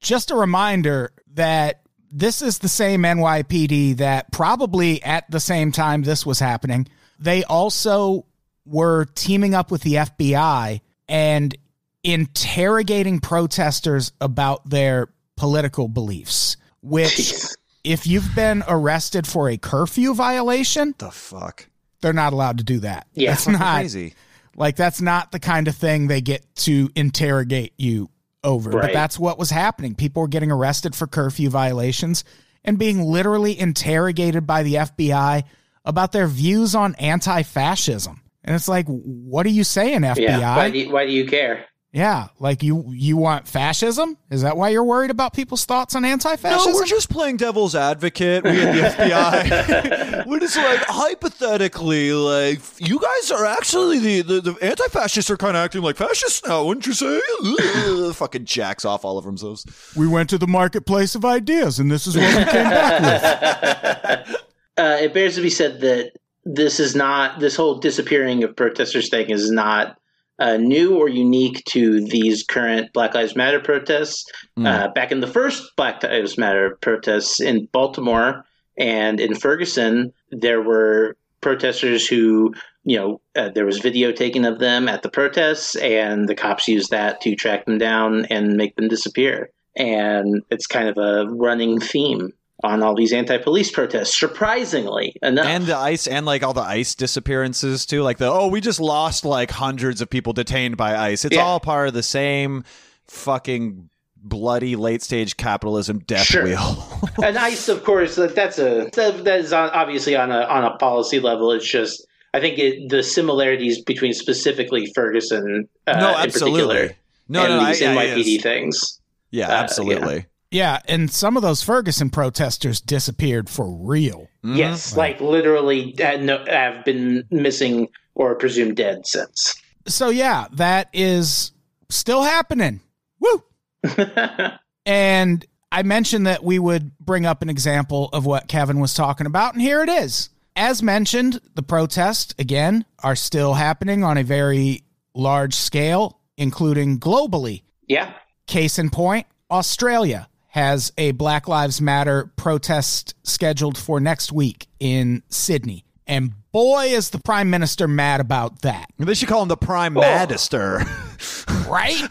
just a reminder that this is the same NYPD that probably at the same time this was happening, they also were teaming up with the FBI and interrogating protesters about their political beliefs, which, (laughs) if you've been arrested for a curfew violation, The fuck, they're not allowed to do that. Yeah. That's not crazy. like that's not the kind of thing they get to interrogate you over. But that's what was happening. People were getting arrested for curfew violations and being literally interrogated by the FBI about their views on anti-fascism. And it's like, what are you saying, FBI? Yeah. Why do you, why do you care? Yeah, like you you want fascism? Is that why you're worried about people's thoughts on anti-fascism? No, we're just playing devil's advocate. We at the FBI. (laughs) we're just like hypothetically, like you guys are actually the the, the anti-fascists are kind of acting like fascists now, wouldn't you say? Ugh, fucking jacks off all of themselves. we went to the marketplace of ideas, and this is what we came back with. (laughs) Uh, it bears to be said that this is not this whole disappearing of protesters thing is not uh, new or unique to these current Black Lives Matter protests. Uh, back in the first Black Lives Matter protests in Baltimore and in Ferguson, there were protesters who, you know, uh, there was video taken of them at the protests, and the cops used that to track them down and make them disappear. And it's kind of a running theme on all these anti-police protests. Surprisingly enough, And the ice and like all the ice disappearances too. Like the oh, we just lost like hundreds of people detained by ice. It's Yeah. all part of the same fucking bloody late sage capitalism death Sure. wheel. (laughs) and ICE, of course, that, that's a that, is on, obviously on a on a policy level. It's just I think it, the similarities between specifically Ferguson, uh, no, in absolutely. particular, No, and no, these I, I, NYPD yes. things. Yeah, Uh, absolutely. Yeah, and some of those Ferguson protesters disappeared for real. Mhm. Yes, like literally no, have been missing or presumed dead since. So yeah, that is still happening. Woo! (laughs) and I mentioned that we would bring up an example of what Kevin was talking about, and here it is. As mentioned, the protests again are still happening on a very large scale, including globally. yeah, Case in point, Australia has a Black Lives Matter protest scheduled for next week in Sydney. And boy, is the prime minister mad about that, They should call him the Prime Magister. (laughs) (laughs) right?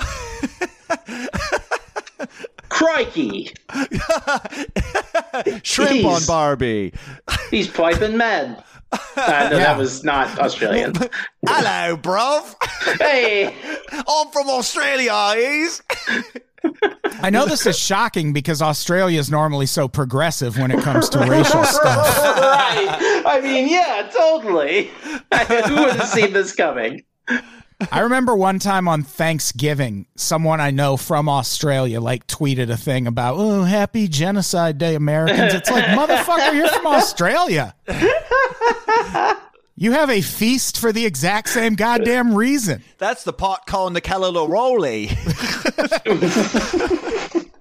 crikey, (laughs) Shrimp on Barbie. he's piping mad. Uh, no, Yeah. that was not Australian. Hello, bruv. hey, I'm from Australia, is. I know this is shocking because Australia is normally so progressive when it comes to racial (laughs) stuff. right. I mean, yeah, totally. (laughs) Who would have seen this coming? I remember one time on Thanksgiving, someone I know from Australia like tweeted a thing about, oh, happy Genocide Day, Americans. It's like, motherfucker, you're from Australia. (laughs) You have a feast for the exact same goddamn reason. (laughs) That's the pot calling the Kalaloroli. (laughs)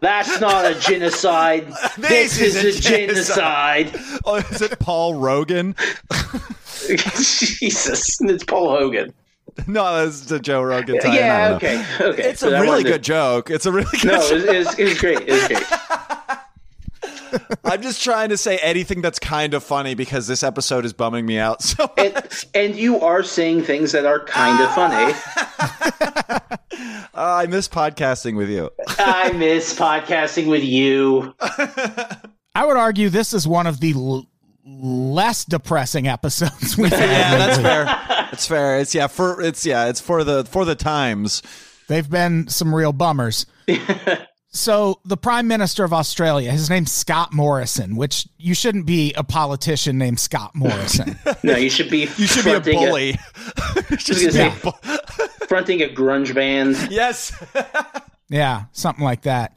That's not a genocide. (laughs) This this, is is, a a genocide. oh, is it Paul Rogan? Jesus, it's Paul Hogan. No, it's the Joe Rogan. Time. Yeah, okay, okay. It's But a I really wanted to- good joke. It's a really good No, joke. it was, it was great. It was great. (laughs) I'm just trying to say anything that's kind of funny because this episode is bumming me out. So (laughs) And, and you are saying things that are kind of funny. Uh, (laughs) I miss podcasting with you. I miss podcasting with you. I would argue this is one of the l- less depressing episodes we've had. Yeah, that's fair. That's fair. It's yeah for it's yeah it's for the for the times. They've been some real bummers. So, the Prime Minister of Australia, his name's Scott Morrison, which you shouldn't be a politician named Scott Morrison. (laughs) No, you should be. (laughs) You should be a bully. (laughs) You should I was be a say- bu- fronting a grunge band. yes. yeah, something like that.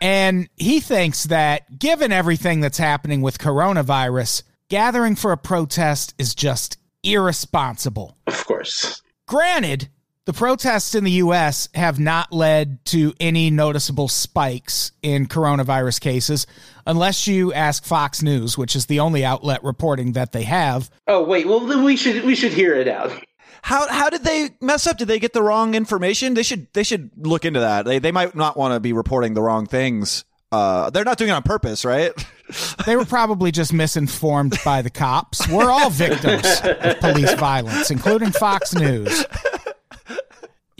And he thinks that given everything that's happening with coronavirus, gathering for a protest is just irresponsible. Of course. Granted, the protests in the US have not led to any noticeable spikes in coronavirus cases, unless you ask Fox News, which is the only outlet reporting that they have. Oh wait, well then we should we should hear it out. How how did they mess up? Did they get the wrong information? They should they should look into that. They they might not want to be reporting the wrong things. Uh, they're not doing it on purpose, right? (laughs) They were probably just misinformed by the cops. We're all victims of police violence, including Fox News.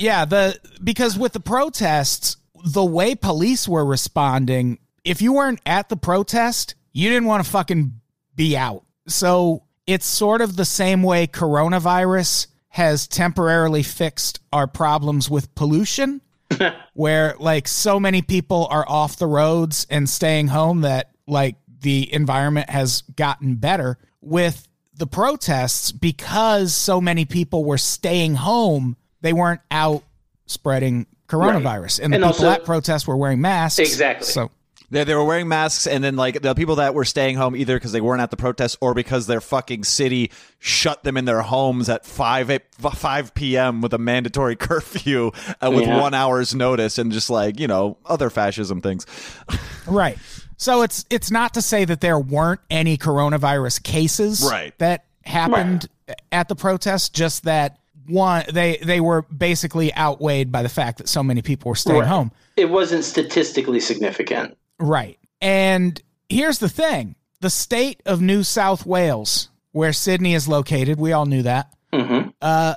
Yeah, the because with the protests, the way police were responding, if you weren't at the protest, you didn't want to fucking be out. So it's sort of the same way coronavirus has temporarily fixed our problems with pollution (laughs) where like so many people are off the roads and staying home that like the environment has gotten better with the protests because so many people were staying home, they weren't out spreading coronavirus. And the And people also- at protests were wearing masks. Exactly. So They, they were wearing masks, and then like the people that were staying home either because they weren't at the protest or because their fucking city shut them in their homes at five eight- five p.m. with a mandatory (laughs) curfew uh, with Yeah. one hour's notice, and just like you know other fascism things. (laughs) Right. So it's it's not to say that there weren't any coronavirus cases Right. that happened at the protest, just that one they they were basically outweighed by the fact that so many people were staying Right. home. It wasn't statistically significant. Right. And here's the thing. The state of New South Wales, where Sydney is located, we all knew that. Uh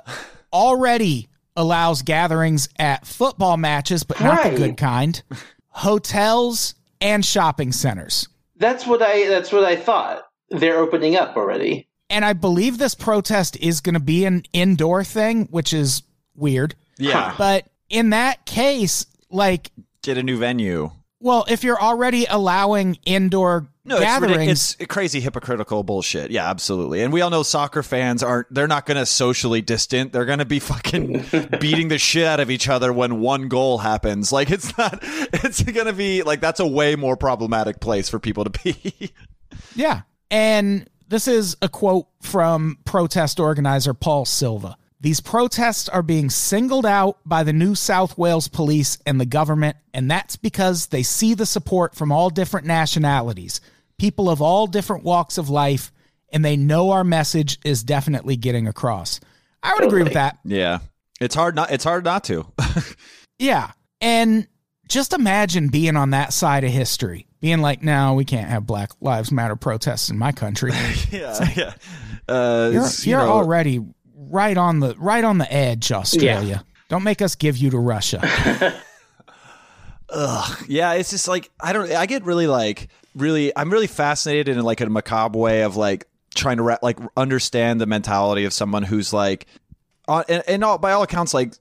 already allows gatherings at football matches, but not Right. the good kind. Hotels and shopping centers. That's what I. That's what I thought. They're opening up already. And I believe this protest is going to be an indoor thing, which is weird. Yeah, But in that case, like, get a new venue. well, if you're already allowing indoor No, it's, gatherings, it's crazy hypocritical bullshit. Yeah, absolutely. And we all know soccer fans aren't. They're not going to socially distant. They're going to be fucking (laughs) beating the shit out of each other when one goal happens. Like it's not. (laughs) It's going to be like that's a way more problematic place for people to be. (laughs) yeah. And this is a quote from protest organizer Paul Silva. These protests are being singled out by the New South Wales police and the government, and that's because they see the support from all different nationalities, people of all different walks of life, and they know our message is definitely getting across. I would agree with that. yeah, it's hard not. It's hard not to. (laughs) Yeah. And just imagine being on that side of history, being like, no, we can't have Black Lives Matter protests in my country. (laughs) yeah, yeah. Uh, You're, it's, you you're know, already right on the right on the edge, Australia. Don't make us give you to Russia. (laughs) Ugh. Yeah, it's just like I don't. I get really like really. I'm really fascinated in like a macabre way of like trying to ra- like understand the mentality of someone who's like, uh, and, and all, by all accounts, like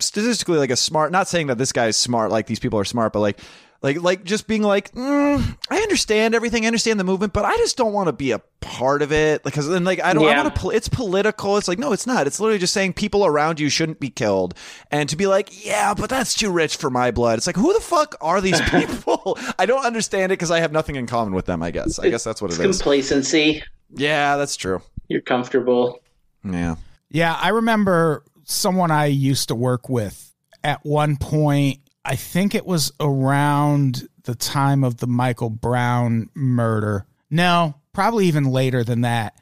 statistically, like a smart. Not saying that this guy is smart, like these people are smart, but like. Like, like, just being like, mm, I understand everything, I understand the movement, but I just don't want to be a part of it because then, like, I don't. I Yeah. want to. Pol- it's political. It's like, no, it's not. It's literally just saying people around you shouldn't be killed, and to be like, yeah, but that's too rich for my blood. It's like, who the fuck are these (laughs) people? I don't understand it because I have nothing in common with them. I guess. I guess that's what it is. Complacency. Yeah, that's true. You're comfortable. Yeah. Yeah, I remember someone I used to work with at one point. I think it was around the time of the Michael Brown murder. No, probably even later than that.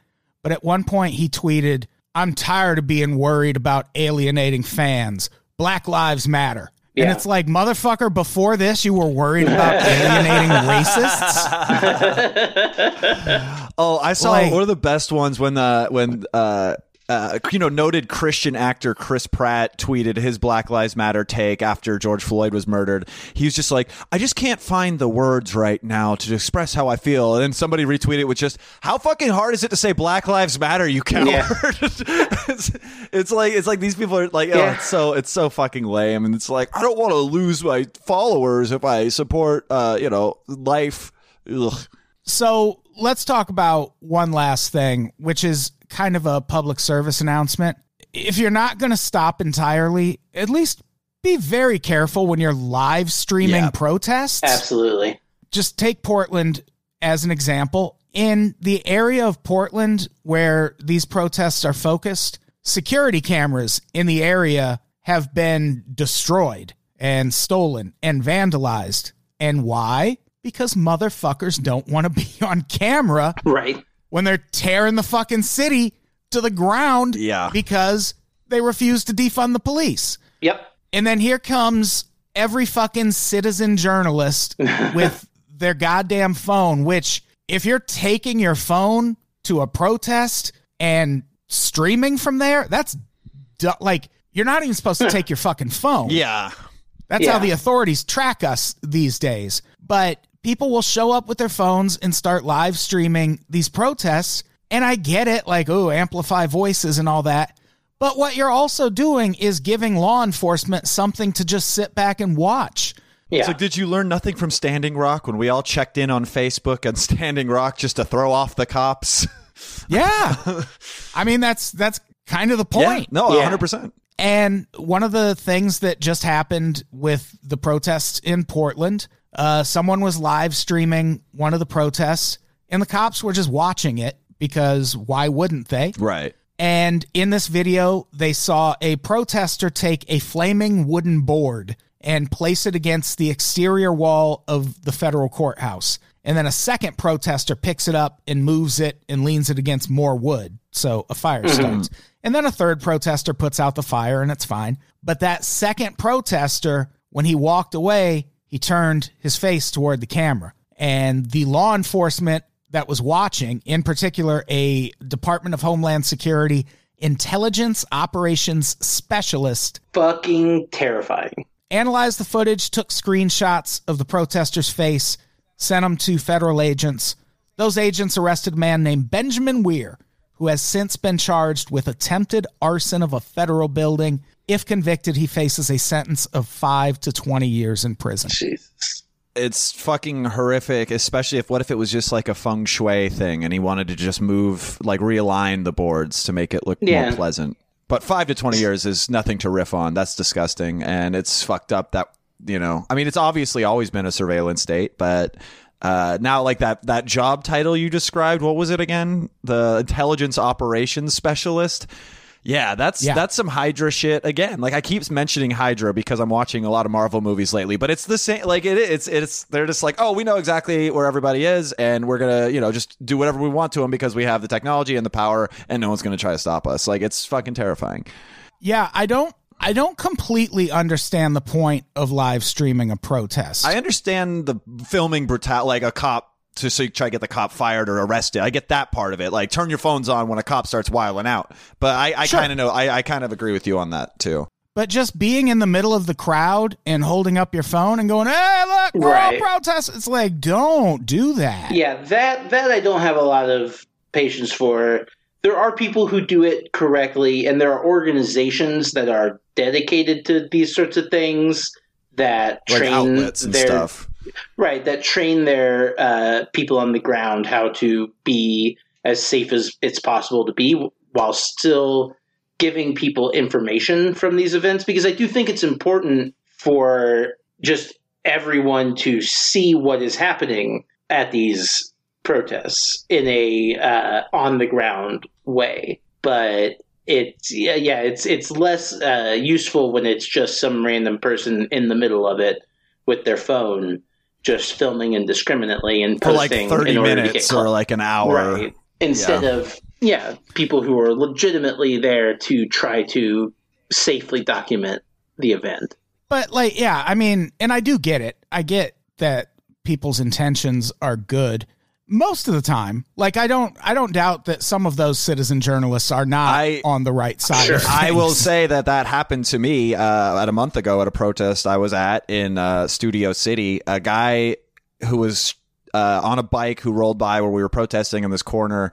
But at one point, he tweeted, I'm tired of being worried about alienating fans. Black Lives Matter. And it's like, motherfucker, before this, you were worried about (laughs) alienating racists? (laughs) Oh, I saw Like- one of the best ones when the when uh. Uh, you know, noted Christian actor Chris Pratt tweeted his Black Lives Matter take after George Floyd was murdered. He was just like, I just can't find the words right now to express how I feel. And then somebody retweeted with just, How fucking hard is it to say Black Lives Matter, you coward? Yeah. (laughs) it's, it's like it's like these people are like, oh, it's so it's so fucking lame, and it's like I don't want to lose my followers if I support, uh, you know, life. Ugh. So let's talk about one last thing, which is kind of a public service announcement. If you're not going to stop entirely, at least be very careful when you're live streaming Yeah. protests. Absolutely. Just take Portland as an example. In the area of Portland where these protests are focused, security cameras in the area have been destroyed and stolen and vandalized. And why? Because motherfuckers don't want to be (laughs) on camera Right. When they're tearing the fucking city to the ground Yeah. because they refuse to defund the police. Yep. And then here comes every fucking citizen journalist (laughs) with their goddamn phone, which, if you're taking your phone to a protest and streaming from there, that's du- like, you're not even supposed to take your fucking phone. (laughs) Yeah. That's how the authorities track us these days. But people will show up with their phones and start live streaming these protests. And I get it, like, oh, amplify voices and all that. But what you're also doing is giving law enforcement something to just sit back and watch. Yeah. It's like, did you learn nothing from Standing Rock when we all checked in on Facebook on (laughs) Standing Rock just to throw off the cops? (laughs) Yeah. I mean, that's that's kind of the Yeah, point. no, Yeah. 100%. And one of the things that just happened with the protests in Portland, uh, someone was live streaming one of the protests, and the cops were just watching it because why wouldn't they? Right. And in this video, they saw a protester take a flaming wooden board and place it against the exterior wall of the federal courthouse. And then a second protester picks it up and moves it and leans it against more wood. So a fire starts. And then a third protester puts out the fire and it's fine. But that second protester, when he walked away, he turned his face toward the camera. And the law enforcement that was watching, in particular, a Department of Homeland Security intelligence operations specialist, Fucking terrifying. analyzed the footage, took screenshots of the protester's face, sent them to federal agents. Those agents arrested a man named Benjamin Weir, who has since been charged with attempted arson of a federal building. If convicted, he faces a sentence of five to 20 years in prison. Jesus. It's fucking horrific, especially if what if it was just like a feng shui thing and he wanted to just move, like realign the boards to make it look Yeah. more pleasant. But five to 20 years is nothing to riff on. That's disgusting. And it's fucked up that, you know, I mean, it's obviously always been a surveillance state, but uh, now like that, that job title you described, what was it again? The intelligence operations specialist. Yeah, that's Yeah. that's some Hydra shit again. Like I keep mentioning Hydra because I'm watching a lot of Marvel movies lately, but it's the same. Like it, it's it's they're just like, oh, we know exactly where everybody is, and we're gonna you know just do whatever we want to them because we have the technology and the power, and no one's gonna try to stop us. Like it's fucking terrifying. Yeah, I don't I don't completely understand the point of live streaming a protest. I understand the filming brutal, like a cop to so you try to get the cop fired or arrested. I get that part of it. Like turn your phones on when a cop starts wiling out. But I, I Sure. kind of know. I, I kind of agree with you on that too. But just being in the middle of the crowd and holding up your phone and going, "Hey, look, we're Right. all protesting," it's like, don't do that. Yeah, that that I don't have a lot of patience for. There are people who do it correctly, and there are organizations that are dedicated to these sorts of things that Like train outlets and their stuff. Right that train their uh, people on the ground how to be as safe as it's possible to be while still giving people information from these events because I do think it's important for just everyone to see what is happening at these protests in a uh, on the ground way. But it's yeah, yeah it's it's less uh, useful when it's just some random person in the middle of it with their phone just filming indiscriminately and For like posting order to get minutes caught. or like an hour. right instead of yeah people who are legitimately there to try to safely document the event But like, yeah, I mean, and I do get it. I get that people's intentions are good most of the time. Like, I don't, I don't doubt that some of those citizen journalists are not I- on the right side. Sure. I will say that that happened to me uh, at a month ago at a protest I was at in uh, Studio City. A guy who was uh, on a bike who rolled by where we were protesting in this corner.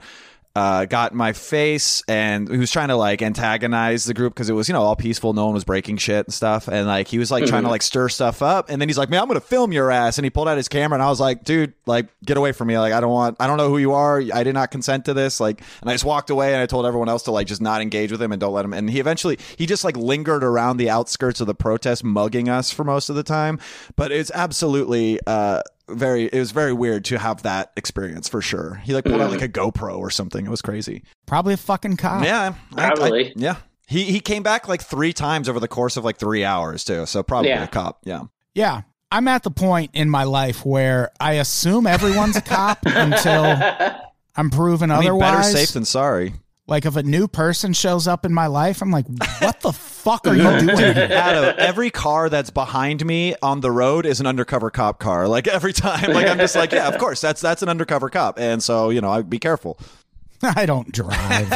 Uh, got in my face and he was trying to like antagonize the group because it was you know all peaceful no one was breaking shit and stuff. And like he was like trying to like stir stuff up. And then he's like man i'm gonna film your ass. And he pulled out his camera and i was like dude like get away from me. Like i don't want i don't know who you are. I did not consent to this. Like and i just walked away and i told everyone else to like just not engage with him and don't let him. And he eventually he just like lingered around the outskirts of the protest mugging us for most of the time. But it's absolutely uh very it was very weird to have that experience for sure he like pulled out like mm. a gopro or something it was crazy Probably a fucking cop. yeah I- I- Probably. yeah he he came back like three times over the course of like three hours too so probably Yeah. a cop yeah Yeah. I'm at the point in my life where I assume everyone's a cop (laughs) until I'm proven I mean, otherwise. better safe than sorry like if a new person shows up in my life, I'm like, what the fuck are you (laughs) doing here? Adam, every car that's behind me on the road is an undercover cop car. Like every time, like I'm just like, yeah, of course, that's that's an undercover cop, and so you know, I be careful. (laughs) I don't drive.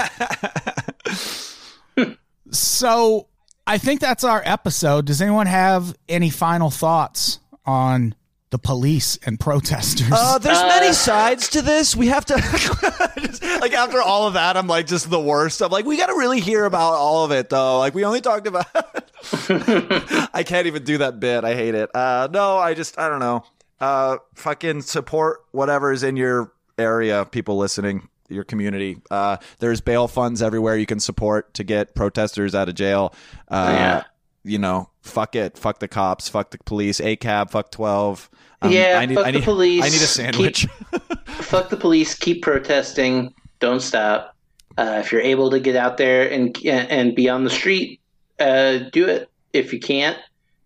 (laughs) so I think that's our episode. Does anyone have any final thoughts on the police and protesters? Uh, there's many sides to this. We have to, just, (laughs) like, after all of that, I'm like, just the worst. I'm like, we got to really hear about all of it, though. Like, we only talked about. (laughs) I can't even do that bit. I hate it. Uh, no, I just, I don't know. Uh, fucking support whatever is in your area. People listening, your community. Uh, there's bail funds everywhere you can support to get protesters out of jail. Uh, Yeah. You know, fuck it, fuck the cops, fuck the police, ACAB, fuck twelve. Um, Yeah, I need, fuck I the police. I need a sandwich. Fuck the police. Keep protesting. Don't stop. Uh, if you're able to get out there and and be on the street, uh, do it. If you can't,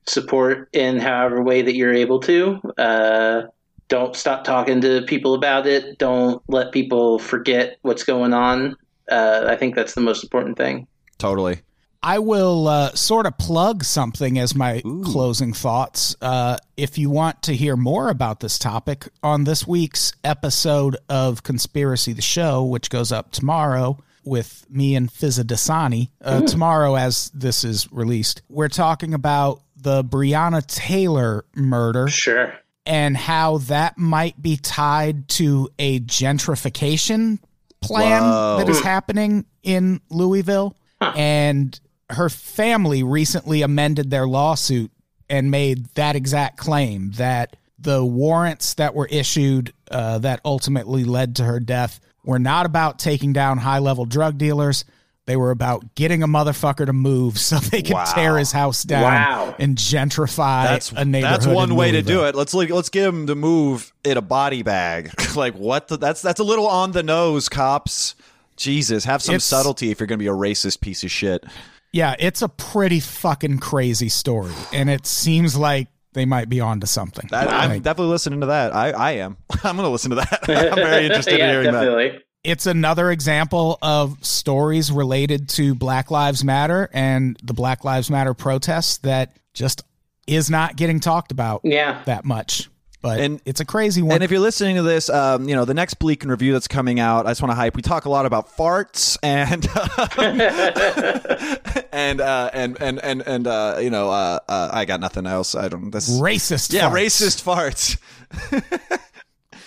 support in however way that you're able to. Uh, don't stop talking to people about it. Don't let people forget what's going on. Uh, I think that's the most important thing. totally. I will uh, sort of plug something as my closing thoughts. Uh, if you want to hear more about this topic on this week's episode of Conspiracy the Show, which goes up tomorrow with me and Fizza Dasani, uh, tomorrow as this is released, we're talking about the Breonna Taylor murder Sure. and how that might be tied to a gentrification plan Whoa. that is happening in Louisville. And her family recently amended their lawsuit and made that exact claim that the warrants that were issued uh, that ultimately led to her death were not about taking down high level drug dealers. They were about getting a motherfucker to move (laughs) so they could Wow. tear his house down Wow. and gentrify That's a neighborhood. that's one way to do it. Let's let's give him to move in a body bag. (laughs) like what? The, that's that's a little on the nose, cops. Jesus, have some It's- subtlety if you're going to be a racist piece of shit. Yeah, it's a pretty fucking crazy story, and it seems like they might be onto something. That, I'm Like, definitely listening to that. I, I am. (laughs) I'm going to listen to that. (laughs) I'm very interested yeah, in hearing that. definitely. it's another example of stories related to Black Lives Matter and the Black Lives Matter protests that just is not getting talked about Yeah. that much. But And- it's a crazy one. And if you're listening to this, um, you know the next Bleak and review that's coming out. I just want to hype. We talk a lot about farts and (laughs) and uh, and and and and uh, you know uh, uh, I got nothing else. I don't. This racist. yeah, farts. racist farts.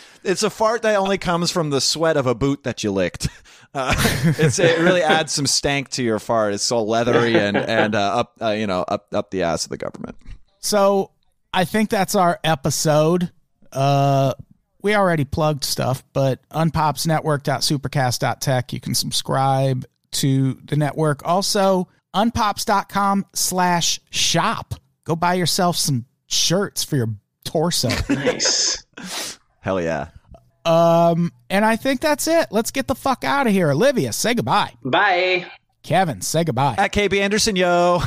(laughs) it's a fart that only comes from the sweat of a boot that you licked. (laughs) Uh, it's, it really adds some stank to your fart. It's so leathery and and uh, up uh, you know up up the ass of the government. So I think that's our episode. Uh, we already plugged stuff, but unpopsnetwork.supercast.tech. You can subscribe to the network. Also, unpops.com slash shop. Go buy yourself some shirts for your torso. (laughs) Nice. Hell yeah. um, and I think that's it. Let's get the fuck out of here. Olivia, say goodbye. Bye. Kevin, say goodbye. At KB Anderson, yo.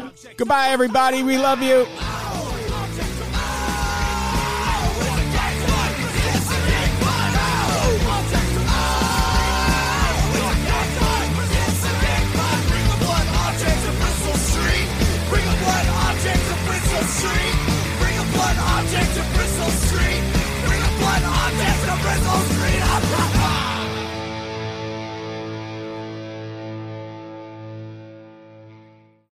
(laughs) goodbye, everybody. We love you.